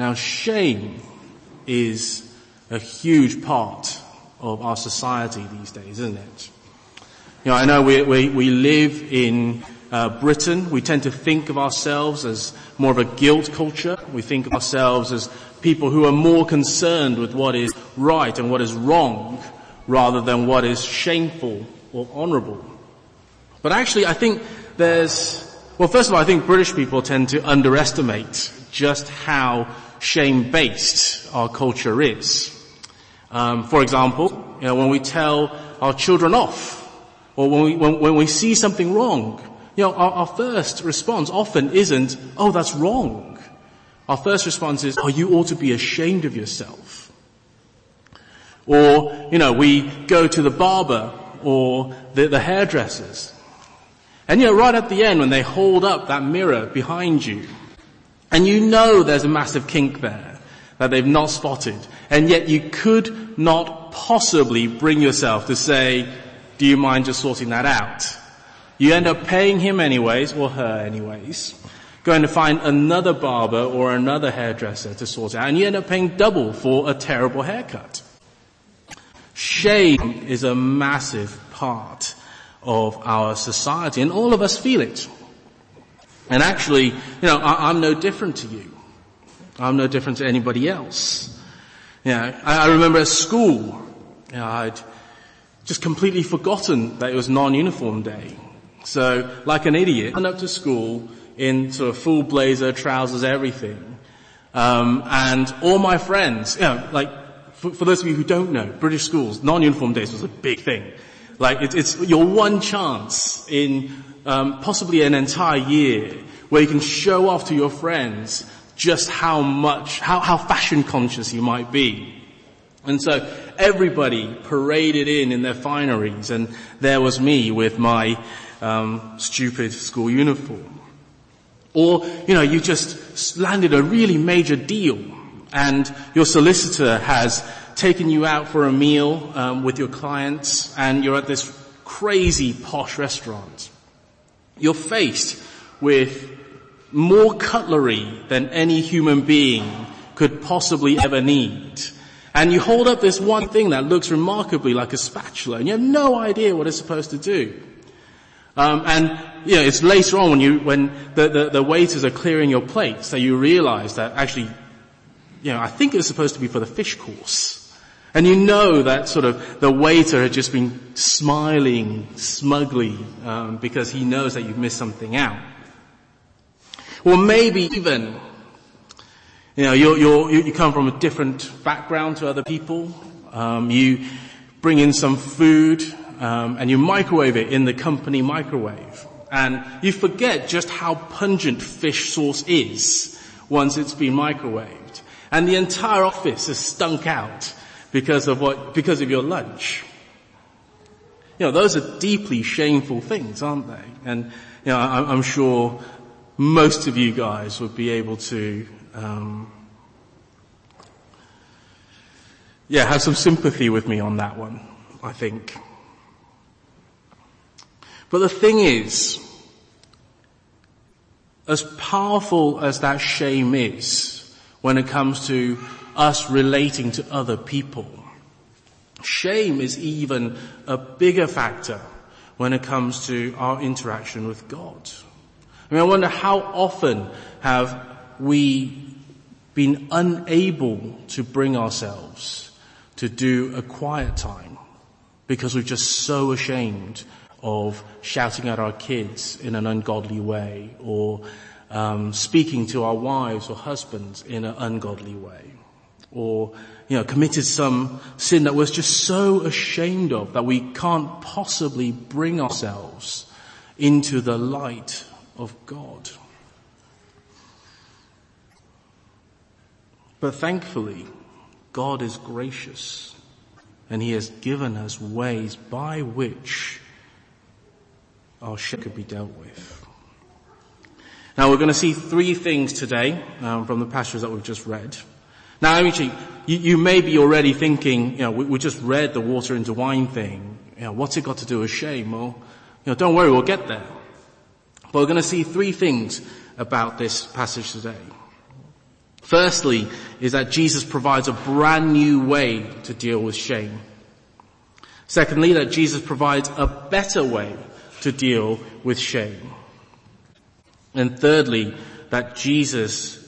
Now shame is a huge part of our society these days, isn't it? You know, I know we, we, we live in uh, Britain. We tend to think of ourselves as more of a guilt culture. We think of ourselves as people who are more concerned with what is right and what is wrong rather than what is shameful or honorable. But actually I think there's, well first of all I think British people tend to underestimate just how shame-based our culture is. Um, for example, you know, when we tell our children off, or when we, when, when we see something wrong, you know, our, our first response often isn't, oh, that's wrong. Our first response is, oh, you ought to be ashamed of yourself. Or, you know, we go to the barber or the, the hairdressers. And you know, right at the end when they hold up that mirror behind you, and you know there's a massive kink there that they've not spotted, and yet you could not possibly bring yourself to say, do you mind just sorting that out? You end up paying him anyways, or her anyways, going to find another barber or another hairdresser to sort out, and you end up paying double for a terrible haircut. Shame is a massive part of our society, and all of us feel it. And actually, you know, I, am no different to you. I'm no different to anybody else. Yeah, I, I remember at school, you know, I'd just completely forgotten that it was non-uniform day. So, like an idiot, I went up to school in sort of full blazer, trousers, everything. Um, and all my friends, you know, like, for, for, those of you who don't know, British schools, non-uniform days was a big thing. Like, it, it's your one chance in um, possibly an entire year where you can show off to your friends just how much, how, how fashion conscious you might be. And so everybody paraded in in their fineries and there was me with my um, stupid school uniform. Or, you know, you just landed a really major deal and your solicitor has taken you out for a meal um, with your clients and you're at this crazy posh restaurant. You're faced with more cutlery than any human being could possibly ever need. And you hold up this one thing that looks remarkably like a spatula and you have no idea what it's supposed to do. Um, and you know, it's later on when you when the, the, the waiters are clearing your plates that you realise that actually, you know, I think it was supposed to be for the fish course. And you know that sort of the waiter had just been smiling smugly um, because he knows that you've missed something out. Or maybe even, you know, you're, you're, you come from a different background to other people. Um, you bring in some food um, and you microwave it in the company microwave, and you forget just how pungent fish sauce is once it's been microwaved, and the entire office is stunk out because of what, because of your lunch. You know, those are deeply shameful things, aren't they? And, you know, I'm sure most of you guys would be able to, um, yeah, have some sympathy with me on that one, I think. But the thing is, as powerful as that shame is when it comes to us relating to other people. Shame is even a bigger factor when it comes to our interaction with God. I mean, I wonder how often have we been unable to bring ourselves to do a quiet time because we're just so ashamed of shouting at our kids in an ungodly way or um, speaking to our wives or husbands in an ungodly way or, you know, committed some sin that was just so ashamed of that we can't possibly bring ourselves into the light of God. But thankfully, God is gracious and He has given us ways by which our shame could be dealt with. Now we're going to see three things today um, from the passages that we've just read. Now, actually, you, you may be already thinking, you know, we, we, just read the water into wine thing. You know, what's it got to do with shame? Well, you know, don't worry, we'll get there. But we're going to see three things about this passage today. Firstly is that Jesus provides a brand new way to deal with shame. Secondly, that Jesus provides a better way to deal with shame. And thirdly, that Jesus,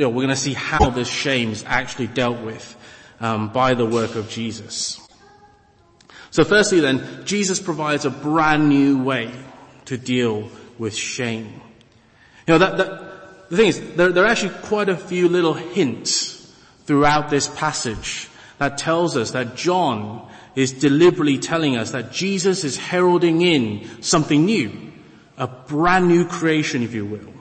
you know, we're going to see how this shame is actually dealt with um, by the work of Jesus. So firstly then, Jesus provides a brand new way to deal with shame. You know, that, that the thing is, there, there are actually quite a few little hints throughout this passage that tells us that John is deliberately telling us that Jesus is heralding in something new, a brand new creation, if you will.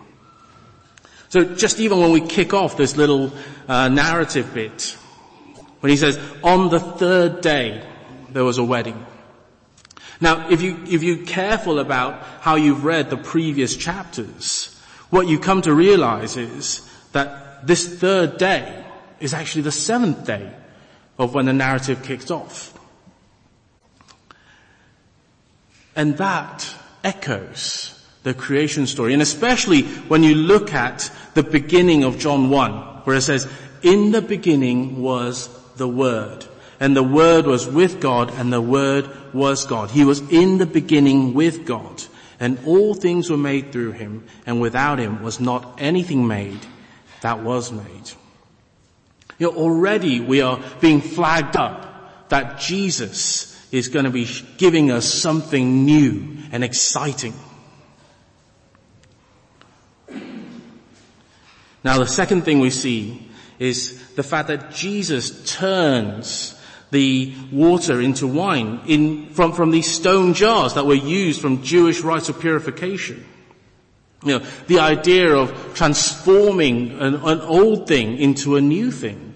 So just even when we kick off this little uh, narrative bit, when he says, on the third day, there was a wedding. Now, if you, if you're careful about how you've read the previous chapters, what you come to realize is that this third day is actually the seventh day of when the narrative kicks off. And that echoes the creation story. And especially when you look at the beginning of John 1, where it says, in the beginning was the Word. And the Word was with God and the Word was God. He was in the beginning with God. And all things were made through him and without him was not anything made that was made. You know, already we are being flagged up that Jesus is going to be giving us something new and exciting. Now the second thing we see is the fact that Jesus turns the water into wine in, from, from these stone jars that were used from Jewish rites of purification. You know, the idea of transforming an, an old thing into a new thing.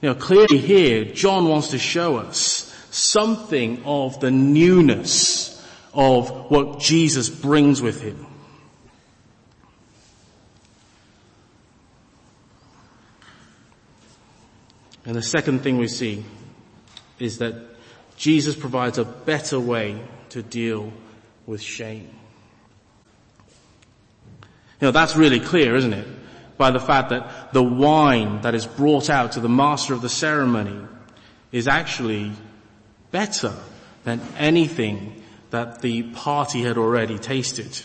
You know, clearly here, John wants to show us something of the newness of what Jesus brings with him. And the second thing we see is that Jesus provides a better way to deal with shame. You know, that's really clear, isn't it? By the fact that the wine that is brought out to the master of the ceremony is actually better than anything that the party had already tasted.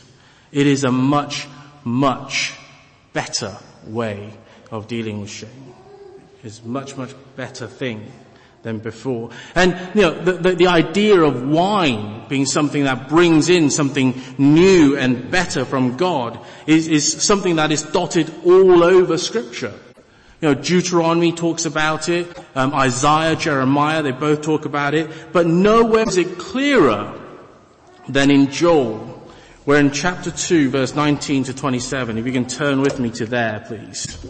It is a much, much better way of dealing with shame is much, much better thing than before. And, you know, the, the, the, idea of wine being something that brings in something new and better from God is, is something that is dotted all over scripture. You know, Deuteronomy talks about it, um, Isaiah, Jeremiah, they both talk about it, but nowhere is it clearer than in Joel, where in chapter 2 verse 19 to 27, if you can turn with me to there please.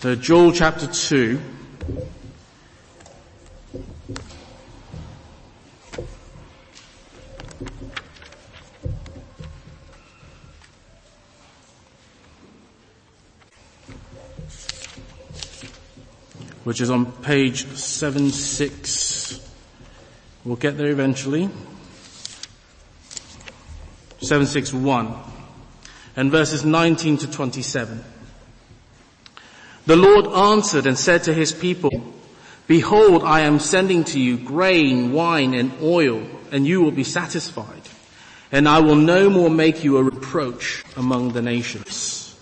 So Joel chapter 2. which is on page 76. We'll get there eventually. 761 and verses 19 to 27. The Lord answered and said to his people, Behold, I am sending to you grain, wine, and oil, and you will be satisfied. And I will no more make you a reproach among the nations.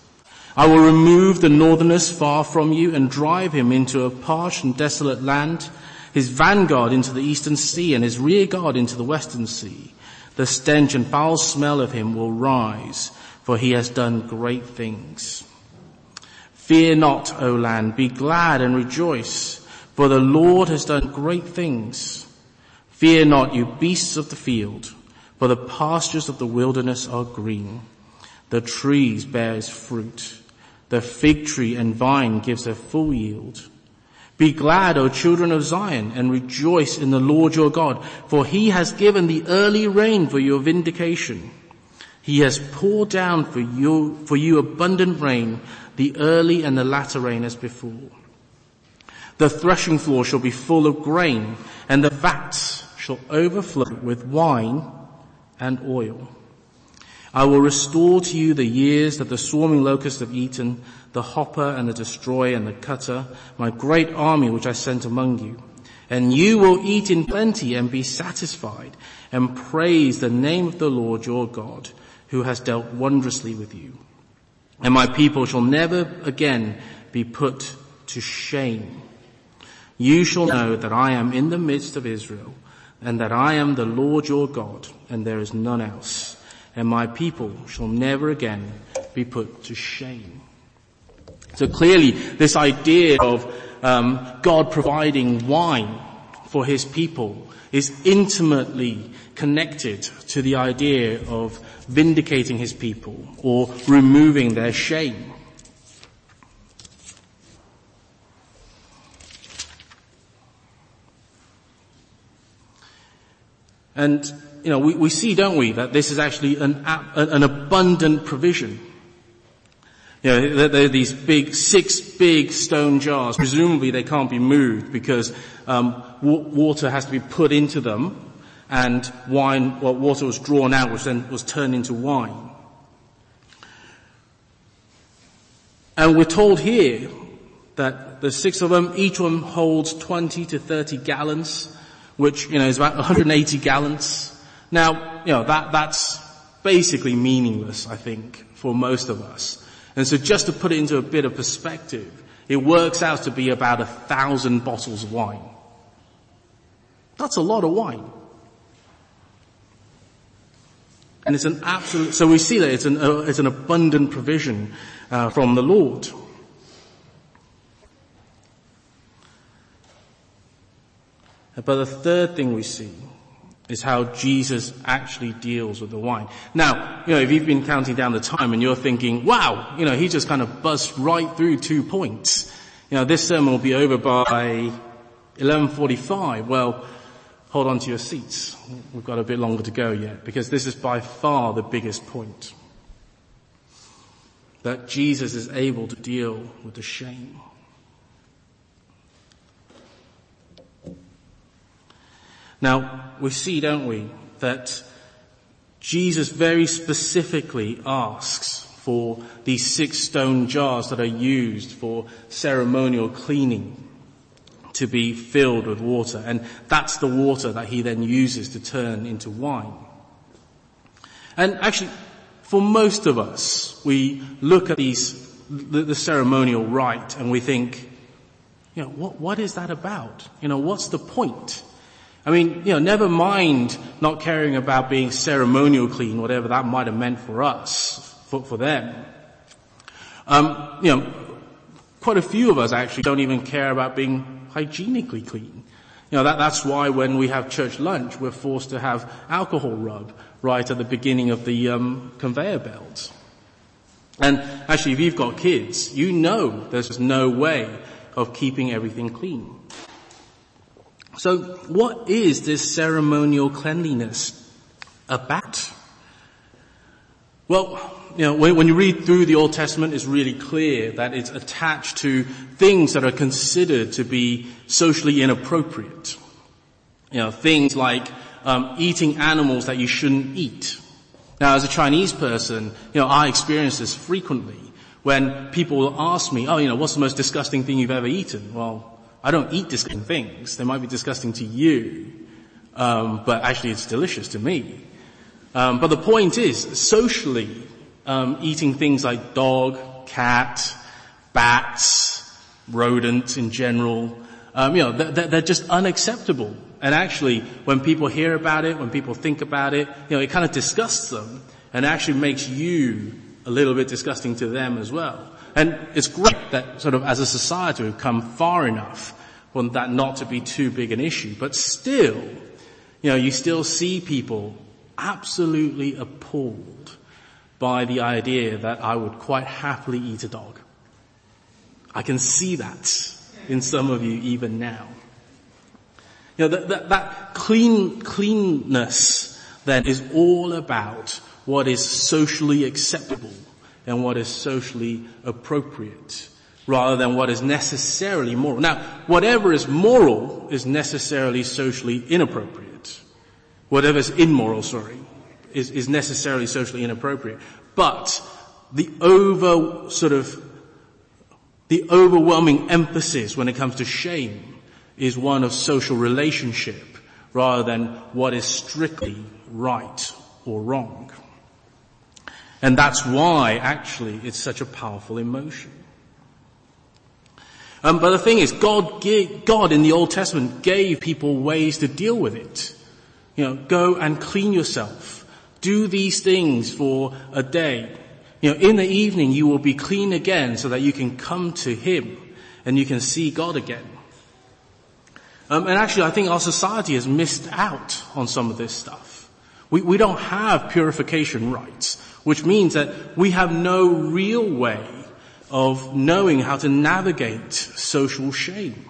I will remove the northerners far from you and drive him into a parched and desolate land, his vanguard into the eastern sea and his rear guard into the western sea. The stench and foul smell of him will rise, for he has done great things. Fear not, O land, be glad and rejoice, for the Lord has done great things. Fear not, you beasts of the field, for the pastures of the wilderness are green. The trees bears fruit. The fig tree and vine gives their full yield. Be glad, O children of Zion, and rejoice in the Lord your God, for he has given the early rain for your vindication. He has poured down for you, for you abundant rain, the early and the latter rain as before. The threshing floor shall be full of grain, and the vats shall overflow with wine and oil. I will restore to you the years that the swarming locusts have eaten, the hopper and the destroyer and the cutter, my great army which I sent among you. And you will eat in plenty and be satisfied and praise the name of the Lord your God who has dealt wondrously with you. And my people shall never again be put to shame. You shall know that I am in the midst of Israel and that I am the Lord your God and there is none else and my people shall never again be put to shame. So clearly, this idea of um, God providing wine for His people is intimately connected to the idea of vindicating His people or removing their shame. And you know, we, we see, don't we, that this is actually an, an abundant provision. You know, there are these big, six big stone jars. Presumably they can't be moved because um, water has to be put into them and wine, well, water was drawn out which then was turned into wine. And we're told here that the six of them, each one holds 20 to 30 gallons, which, you know, is about 180 gallons. Now, you know, that, that's basically meaningless, I think, for most of us. And so just to put it into a bit of perspective, it works out to be about a thousand bottles of wine. That's a lot of wine. And it's an absolute, so we see that it's an, uh, it's an abundant provision uh, from the Lord. But the third thing we see is how Jesus actually deals with the wine. Now, you know, if you've been counting down the time and you're thinking, wow, you know, he just kind of buzzed right through two points. You know, this sermon will be over by 11.45. Well, hold on to your seats. We've got a bit longer to go yet because this is by far the biggest point. That Jesus is able to deal with the shame. Now, we see, don't we, that Jesus very specifically asks for these six stone jars that are used for ceremonial cleaning to be filled with water. And that's the water that he then uses to turn into wine. And actually, for most of us, we look at these, the, the ceremonial rite and we think, you know, what, what is that about? You know, what's the point? I mean, you know, never mind not caring about being ceremonial clean, whatever that might have meant for us, for, for them. Um, you know, quite a few of us actually don't even care about being hygienically clean. You know, that, that's why when we have church lunch, we're forced to have alcohol rub right at the beginning of the um, conveyor belt. And actually, if you've got kids, you know there's just no way of keeping everything clean. So what is this ceremonial cleanliness about? Well, you know, when, when, you read through the Old Testament, it's really clear that it's attached to things that are considered to be socially inappropriate. You know, things like um, eating animals that you shouldn't eat. Now, as a Chinese person, you know, I experience this frequently when people will ask me, "Oh, you know, what's the most disgusting thing you've ever eaten?" Well, I don't eat disgusting things. They might be disgusting to you, um, but actually it's delicious to me. Um, but the point is, socially, um, eating things like dog, cat, bats, rodents in general, um, you know, they're, they're just unacceptable. And actually, when people hear about it, when people think about it, you know, it kind of disgusts them and actually makes you a little bit disgusting to them as well. And it's great that sort of as a society we've come far enough for that not to be too big an issue. But still, you know, you still see people absolutely appalled by the idea that I would quite happily eat a dog. I can see that in some of you even now. You know, that, that, that clean, cleanness then is all about what is socially acceptable and what is socially appropriate rather than what is necessarily moral. Now, whatever is moral is necessarily socially inappropriate. Whatever is immoral, sorry, is, is necessarily socially inappropriate. But the over sort of, the overwhelming emphasis when it comes to shame is one of social relationship rather than what is strictly right or wrong. And that's why actually it's such a powerful emotion. Um, but the thing is, God, gave, God in the Old Testament gave people ways to deal with it. You know, go and clean yourself. Do these things for a day. You know, in the evening you will be clean again so that you can come to Him and you can see God again. Um, and actually I think our society has missed out on some of this stuff. We, we don't have purification rites, which means that we have no real way of knowing how to navigate social shame.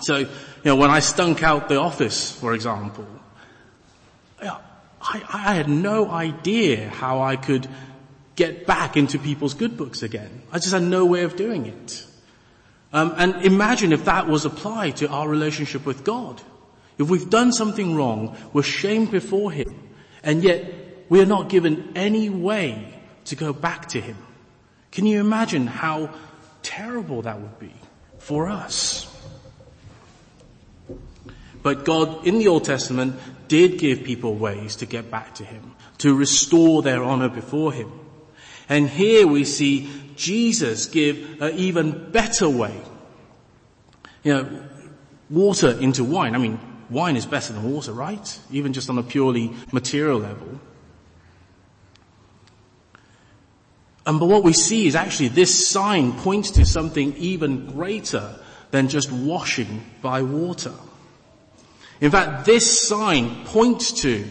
So, you know, when I stunk out the office, for example, I, I had no idea how I could get back into people's good books again. I just had no way of doing it. Um, and imagine if that was applied to our relationship with God. If we've done something wrong, we're shamed before Him, and yet we are not given any way to go back to Him. Can you imagine how terrible that would be for us? But God in the Old Testament did give people ways to get back to Him, to restore their honor before Him. And here we see Jesus give an even better way. You know, water into wine. I mean, wine is better than water, right? Even just on a purely material level. And but what we see is actually this sign points to something even greater than just washing by water. In fact, this sign points to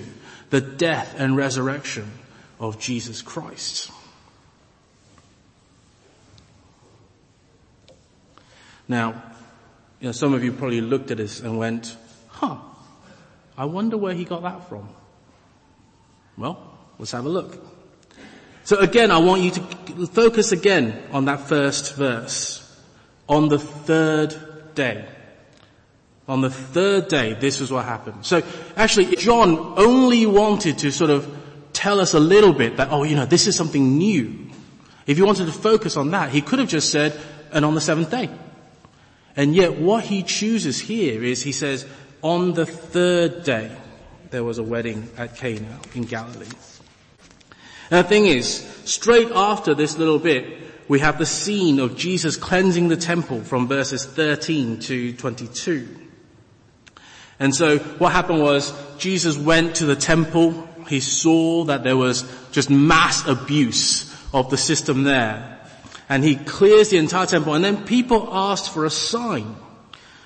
the death and resurrection of Jesus Christ. Now, you know, some of you probably looked at this and went, huh, I wonder where he got that from. Well, let's have a look. So again, I want you to focus again on that first verse. On the third day. On the third day, this was what happened. So actually, John only wanted to sort of tell us a little bit that, oh, you know, this is something new. If he wanted to focus on that, he could have just said, and on the seventh day. And yet what he chooses here is he says, on the third day, there was a wedding at Cana in Galilee. And the thing is, straight after this little bit, we have the scene of Jesus cleansing the temple from verses 13 to 22. And so what happened was Jesus went to the temple. He saw that there was just mass abuse of the system there and he clears the entire temple and then people asked for a sign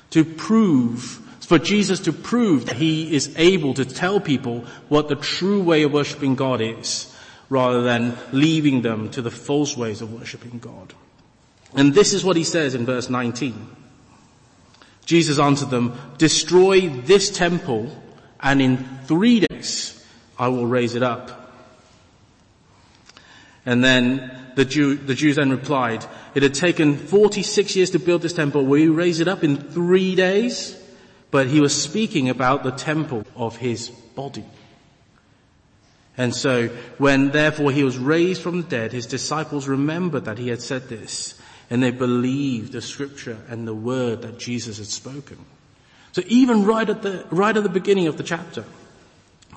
to prove, for Jesus to prove that he is able to tell people what the true way of worshipping God is rather than leaving them to the false ways of worshipping God. And this is what he says in verse 19. Jesus answered them, destroy this temple and in three days I will raise it up. And then the, Jew, the Jews then replied, it had taken 46 years to build this temple. Will you raise it up in three days? But he was speaking about the temple of his body. And so when therefore he was raised from the dead, his disciples remembered that he had said this and they believed the scripture and the word that Jesus had spoken. So even right at the, right at the beginning of the chapter,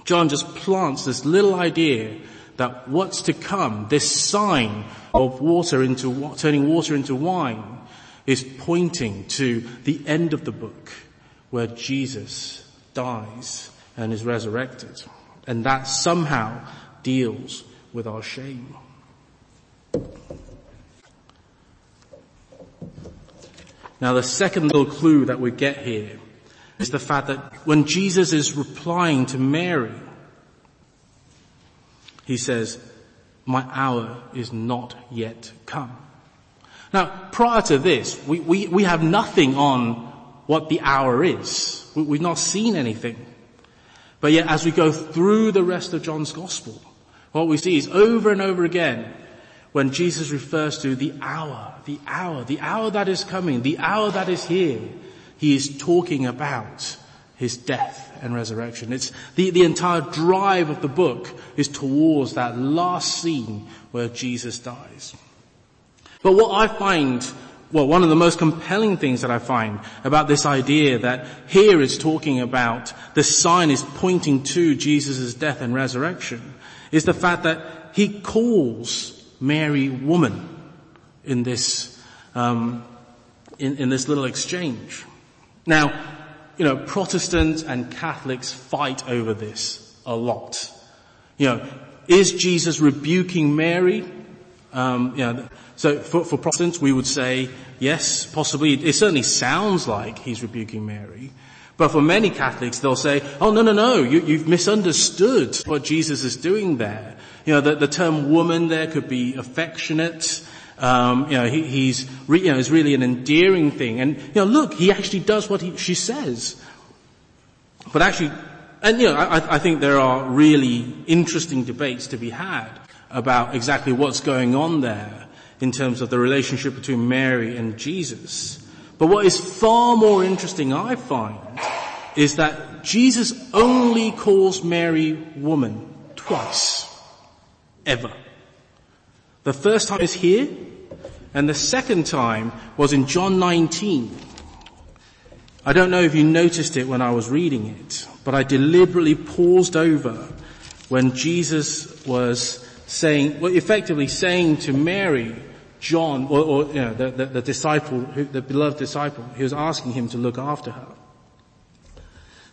John just plants this little idea that what's to come, this sign of water into, turning water into wine is pointing to the end of the book where Jesus dies and is resurrected. And that somehow deals with our shame. Now the second little clue that we get here is the fact that when Jesus is replying to Mary, he says, my hour is not yet come. Now, prior to this, we, we, we have nothing on what the hour is. We, we've not seen anything. But yet as we go through the rest of John's gospel, what we see is over and over again when Jesus refers to the hour, the hour, the hour that is coming, the hour that is here, he is talking about his death and resurrection. It's the, the entire drive of the book is towards that last scene where Jesus dies. But what I find, well, one of the most compelling things that I find about this idea that here is talking about the sign is pointing to Jesus' death and resurrection is the fact that he calls Mary woman in this, um, in, in this little exchange. Now, you know, Protestants and Catholics fight over this a lot. You know, is Jesus rebuking Mary? Um, you know, so for, for Protestants, we would say yes, possibly. It certainly sounds like he's rebuking Mary. But for many Catholics, they'll say, "Oh no, no, no! You, you've misunderstood what Jesus is doing there. You know, the, the term woman there could be affectionate. Um, you know, he, he's re, you know, it's really an endearing thing. And you know, look, he actually does what he, she says. But actually, and you know, I, I think there are really interesting debates to be had about exactly what's going on there in terms of the relationship between Mary and Jesus. But what is far more interesting, I find, is that Jesus only calls Mary woman twice. Ever. The first time is here, and the second time was in John 19. I don't know if you noticed it when I was reading it, but I deliberately paused over when Jesus was saying, well, effectively saying to Mary, John, or, or you know, the, the, the disciple, the beloved disciple, he was asking him to look after her.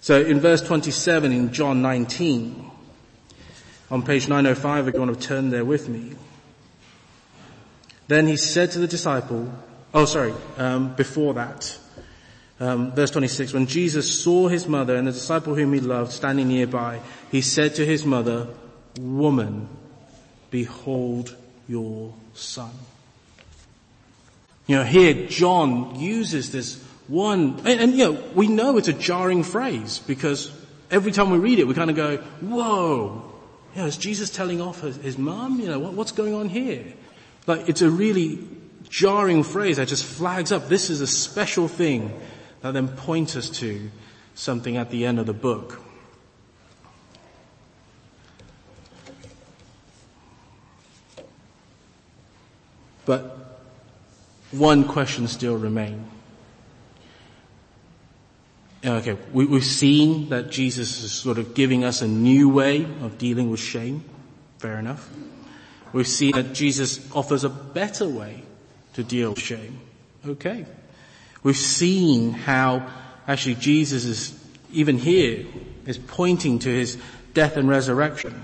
So in verse 27 in John 19, on page 905, if you want to turn there with me. Then he said to the disciple, oh sorry, um, before that, um, verse 26, when Jesus saw his mother and the disciple whom he loved standing nearby, he said to his mother, woman, behold your son. You know, here John uses this one, and, and, you know, we know it's a jarring phrase because every time we read it, we kind of go, whoa, you know, is Jesus telling off his, his mom? You know, what, what's going on here? Like, it's a really jarring phrase that just flags up this is a special thing that then points us to something at the end of the book. But one question still remains. Uh, okay, we, have seen that Jesus is sort of giving us a new way of dealing with shame. Fair enough. We've seen that Jesus offers a better way to deal with shame. Okay. We've seen how actually Jesus is, even here, is pointing to his death and resurrection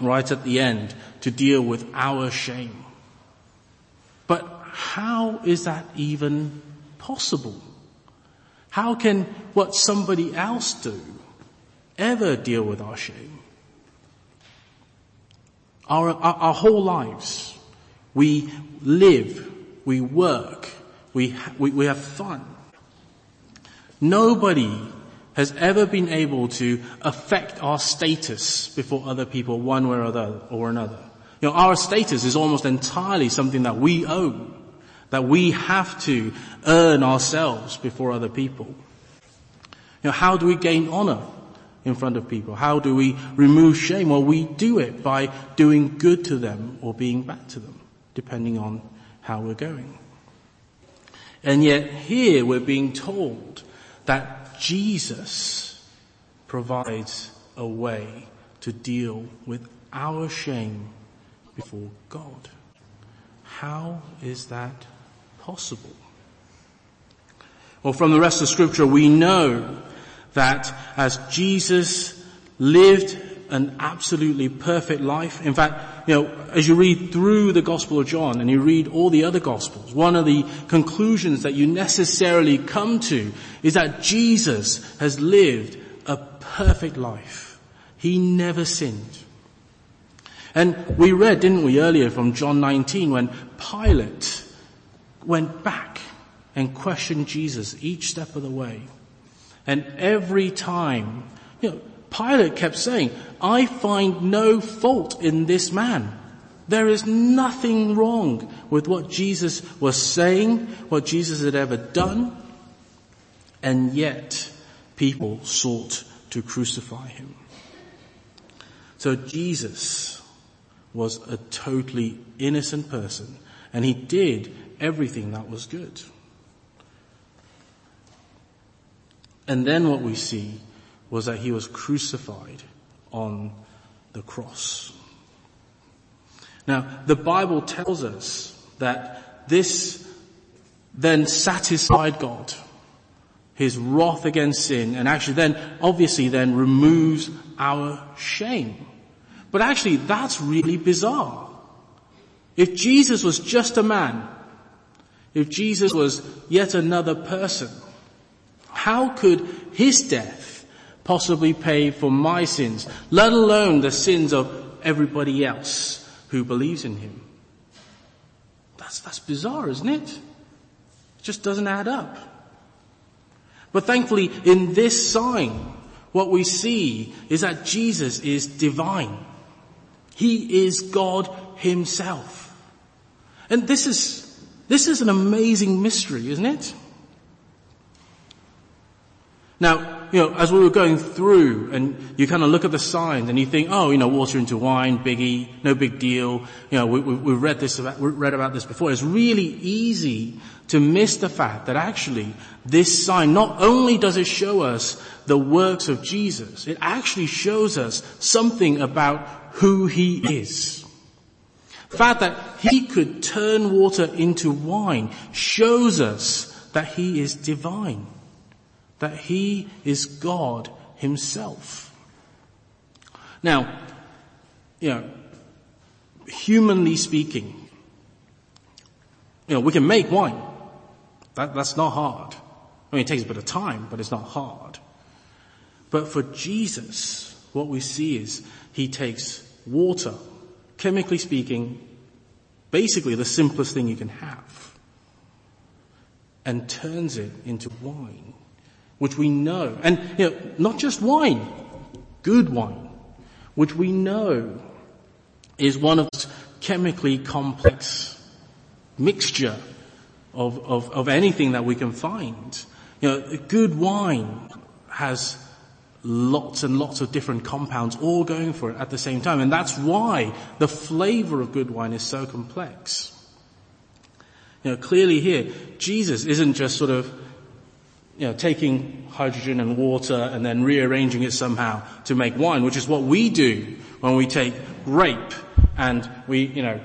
right at the end to deal with our shame. But how is that even possible? How can what somebody else do ever deal with our shame? Our, our, our whole lives, we live, we work, we, we, we have fun. Nobody has ever been able to affect our status before other people one way or another. Or another. You know, our status is almost entirely something that we own that we have to earn ourselves before other people. You know, how do we gain honor in front of people? How do we remove shame? Well, we do it by doing good to them or being bad to them, depending on how we're going. And yet here we're being told that Jesus provides a way to deal with our shame before God. How is that possible? Well, from the rest of scripture, we know that as Jesus lived an absolutely perfect life, in fact, you know, as you read through the Gospel of John and you read all the other Gospels, one of the conclusions that you necessarily come to is that Jesus has lived a perfect life. He never sinned. And we read, didn't we, earlier from John 19 when Pilate went back and questioned Jesus each step of the way. And every time, you know, Pilate kept saying, I find no fault in this man. There is nothing wrong with what Jesus was saying, what Jesus had ever done. And yet, people sought to crucify him. So Jesus was a totally innocent person and he did everything that was good. And then what we see was that he was crucified on the cross. Now, the Bible tells us that this then satisfied God, his wrath against sin, and actually then, obviously then removes our shame. But actually, that's really bizarre. If Jesus was just a man, if Jesus was yet another person, how could his death possibly pay for my sins, let alone the sins of everybody else who believes in him? That's, that's bizarre, isn't it? It just doesn't add up. But thankfully, in this sign, what we see is that Jesus is divine. He is God himself. And this is, this is an amazing mystery, isn't it? Now, you know, as we were going through and you kind of look at the signs and you think, oh, you know, water into wine, biggie, no big deal. You know, we, we, we read this about, we read about this before. It's really easy to miss the fact that actually this sign, not only does it show us the works of Jesus, it actually shows us something about who he is. The fact that he could turn water into wine shows us that he is divine. That he is God himself. Now, you know, humanly speaking, you know, we can make wine. That, that's not hard. I mean, it takes a bit of time, but it's not hard. But for Jesus, what we see is he takes water, chemically speaking, basically the simplest thing you can have, and turns it into wine, which we know, and you know, not just wine, good wine, which we know is one of the chemically complex mixture of, of, of anything that we can find. You know, good wine has lots and lots of different compounds all going for it at the same time. And that's why the flavor of good wine is so complex. You know, clearly here, Jesus isn't just sort of, you know, taking hydrogen and water and then rearranging it somehow to make wine, which is what we do when we take grape and we, you know,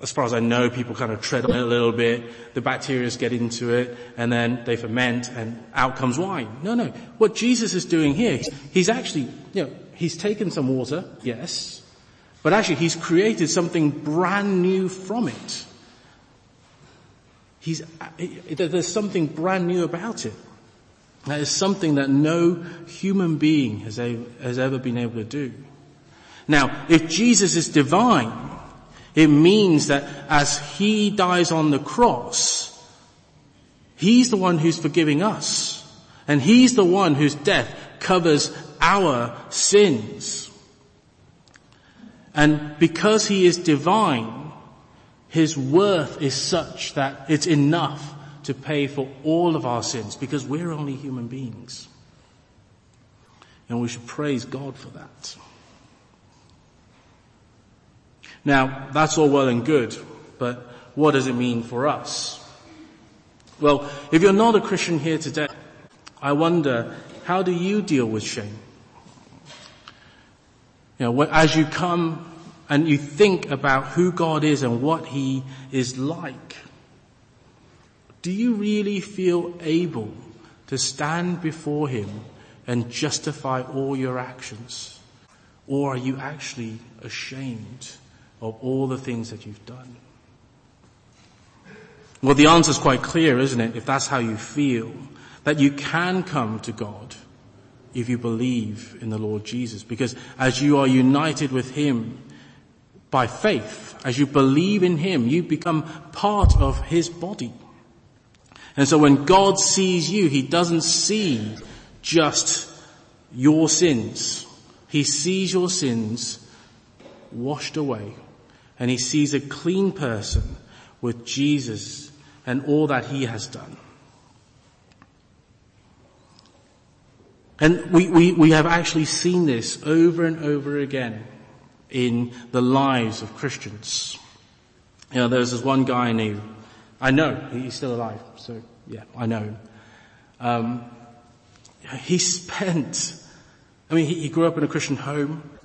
as far as I know, people kind of tread on it a little bit, the bacteria get into it, and then they ferment, and out comes wine. No, no. What Jesus is doing here, he's actually, you know, he's taken some water, yes, but actually he's created something brand new from it. He's, there's something brand new about it. That is something that no human being has, has ever been able to do. Now, if Jesus is divine, it means that as He dies on the cross, He's the one who's forgiving us. And He's the one whose death covers our sins. And because He is divine, His worth is such that it's enough to pay for all of our sins because we're only human beings. And we should praise God for that. Now, that's all well and good, but what does it mean for us? Well, if you're not a Christian here today, I wonder, how do you deal with shame? You know, as you come and you think about who God is and what He is like, do you really feel able to stand before Him and justify all your actions? Or are you actually ashamed of all the things that you've done? Well, the answer is quite clear, isn't it? If that's how you feel, that you can come to God if you believe in the Lord Jesus. Because as you are united with Him by faith, as you believe in Him, you become part of His body. And so when God sees you, He doesn't see just your sins. He sees your sins washed away and he sees a clean person with Jesus and all that he has done. And we, we, we have actually seen this over and over again in the lives of Christians. You know, there's this one guy I. I know he's still alive, so yeah, I know him. Um, he spent, I mean, he, he, grew up in a Christian home.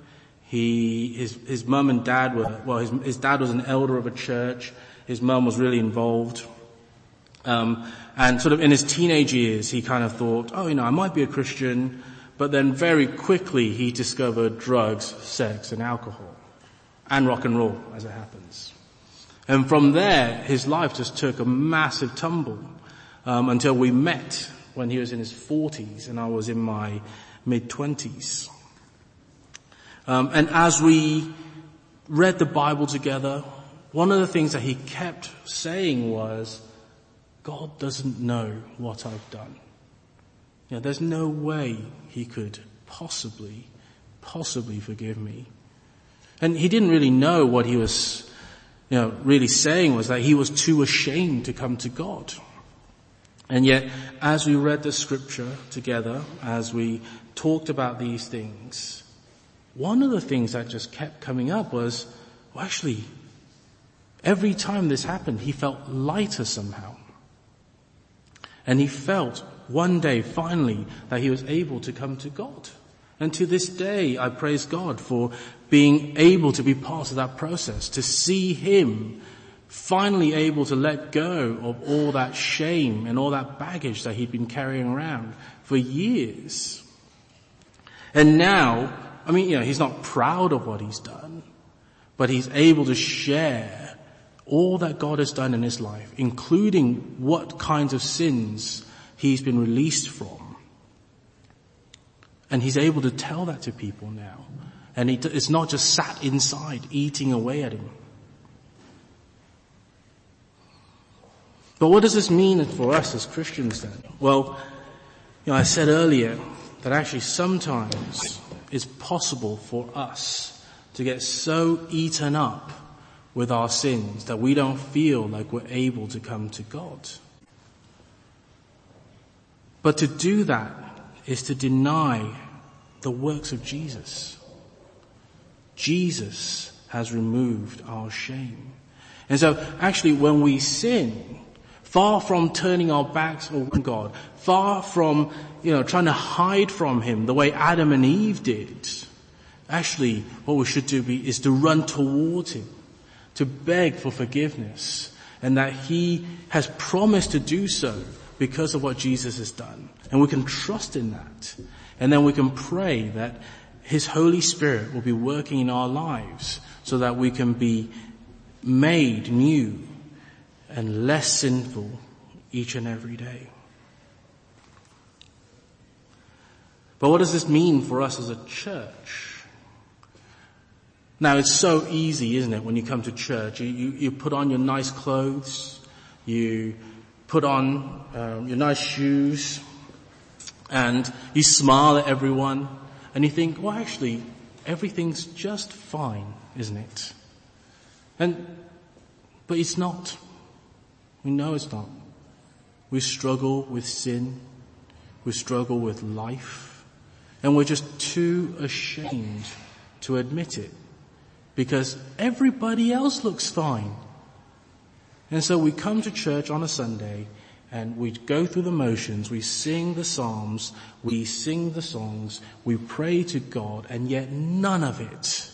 He, his, his mum and dad were, well, his, his dad was an elder of a church. His mum was really involved. Um, and sort of in his teenage years, he kind of thought, oh, you know, I might be a Christian. But then very quickly he discovered drugs, sex and alcohol. And rock and roll, as it happens. And from there, his life just took a massive tumble um, until we met when he was in his 40s and I was in my mid 20s. Um, and as we read the Bible together, one of the things that he kept saying was, God doesn't know what I've done. You know, there's no way he could possibly, possibly forgive me. And he didn't really know what he was, you know, really saying was that he was too ashamed to come to God. And yet, as we read the scripture together, as we talked about these things, one of the things that just kept coming up was, well actually, every time this happened, he felt lighter somehow. And he felt one day finally that he was able to come to God. And to this day, I praise God for being able to be part of that process, to see him finally able to let go of all that shame and all that baggage that he'd been carrying around for years. And now, I mean, you know, he's not proud of what he's done, but he's able to share all that God has done in his life, including what kinds of sins he's been released from. And he's able to tell that to people now. And it's not just sat inside eating away at him. But what does this mean for us as Christians then? Well, you know, I said earlier that actually sometimes it's possible for us to get so eaten up with our sins that we don't feel like we're able to come to God. But to do that is to deny the works of Jesus. Jesus has removed our shame. And so actually when we sin, far from turning our backs on God, far from, you know, trying to hide from Him the way Adam and Eve did. Actually, what we should do be, is to run towards Him, to beg for forgiveness, and that He has promised to do so because of what Jesus has done. And we can trust in that. And then we can pray that His Holy Spirit will be working in our lives so that we can be made new and less sinful each and every day. But what does this mean for us as a church? Now it's so easy, isn't it, when you come to church? You, you, you put on your nice clothes, you put on um, your nice shoes, and you smile at everyone, and you think, well actually, everything's just fine, isn't it? And, but it's not. We know it's not. We struggle with sin. We struggle with life. And we're just too ashamed to admit it. Because everybody else looks fine. And so we come to church on a Sunday and we go through the motions, we sing the psalms, we sing the songs, we pray to God, and yet none of it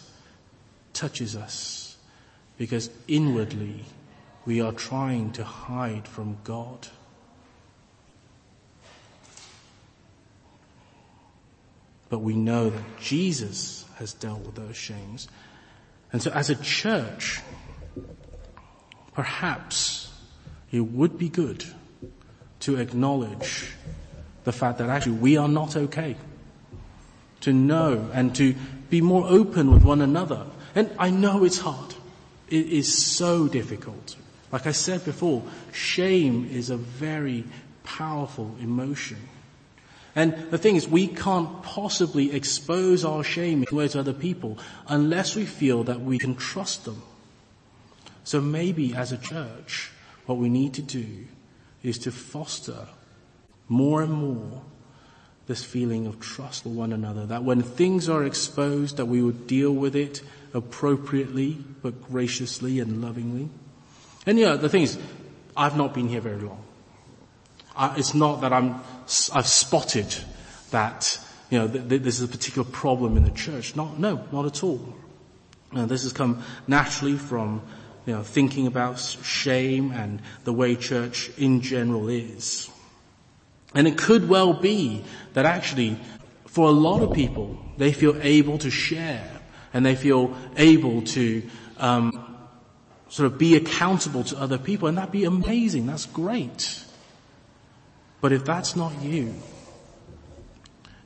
touches us. Because inwardly we are trying to hide from God. But we know that Jesus has dealt with those shames. And so as a church, perhaps it would be good to acknowledge the fact that actually we are not okay. To know and to be more open with one another. And I know it's hard. It is so difficult. Like I said before, shame is a very powerful emotion. And the thing is, we can't possibly expose our shame to other people unless we feel that we can trust them. So maybe as a church, what we need to do is to foster more and more this feeling of trust for one another, that when things are exposed, that we would deal with it appropriately, but graciously and lovingly. And yeah, the thing is, I've not been here very long. I, it's not that I'm, I've spotted that, you know, th- th- this is a particular problem in the church. Not, no, not at all. Uh, this has come naturally from, you know, thinking about shame and the way church in general is. And it could well be that actually, for a lot of people, they feel able to share and they feel able to um, sort of be accountable to other people, and that'd be amazing. That's great. But if that's not you,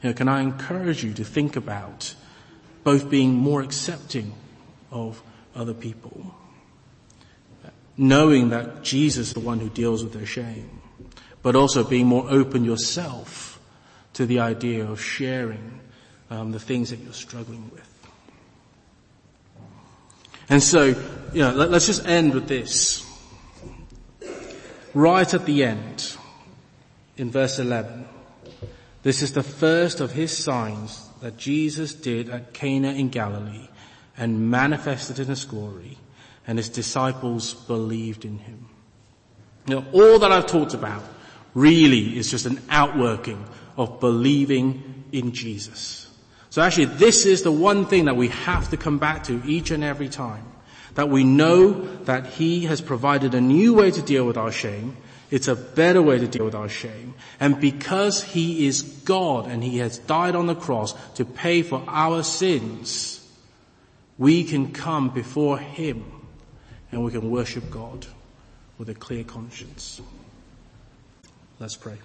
you know, can I encourage you to think about both being more accepting of other people, knowing that Jesus is the one who deals with their shame, but also being more open yourself to the idea of sharing um, the things that you're struggling with. And so, you know, let, let's just end with this. Right at the end, in verse 11, this is the first of his signs that Jesus did at Cana in Galilee and manifested in his glory and his disciples believed in him. Now, all that I've talked about really is just an outworking of believing in Jesus. So actually this is the one thing that we have to come back to each and every time. That we know that He has provided a new way to deal with our shame. It's a better way to deal with our shame. And because He is God and He has died on the cross to pay for our sins, we can come before Him and we can worship God with a clear conscience. Let's pray.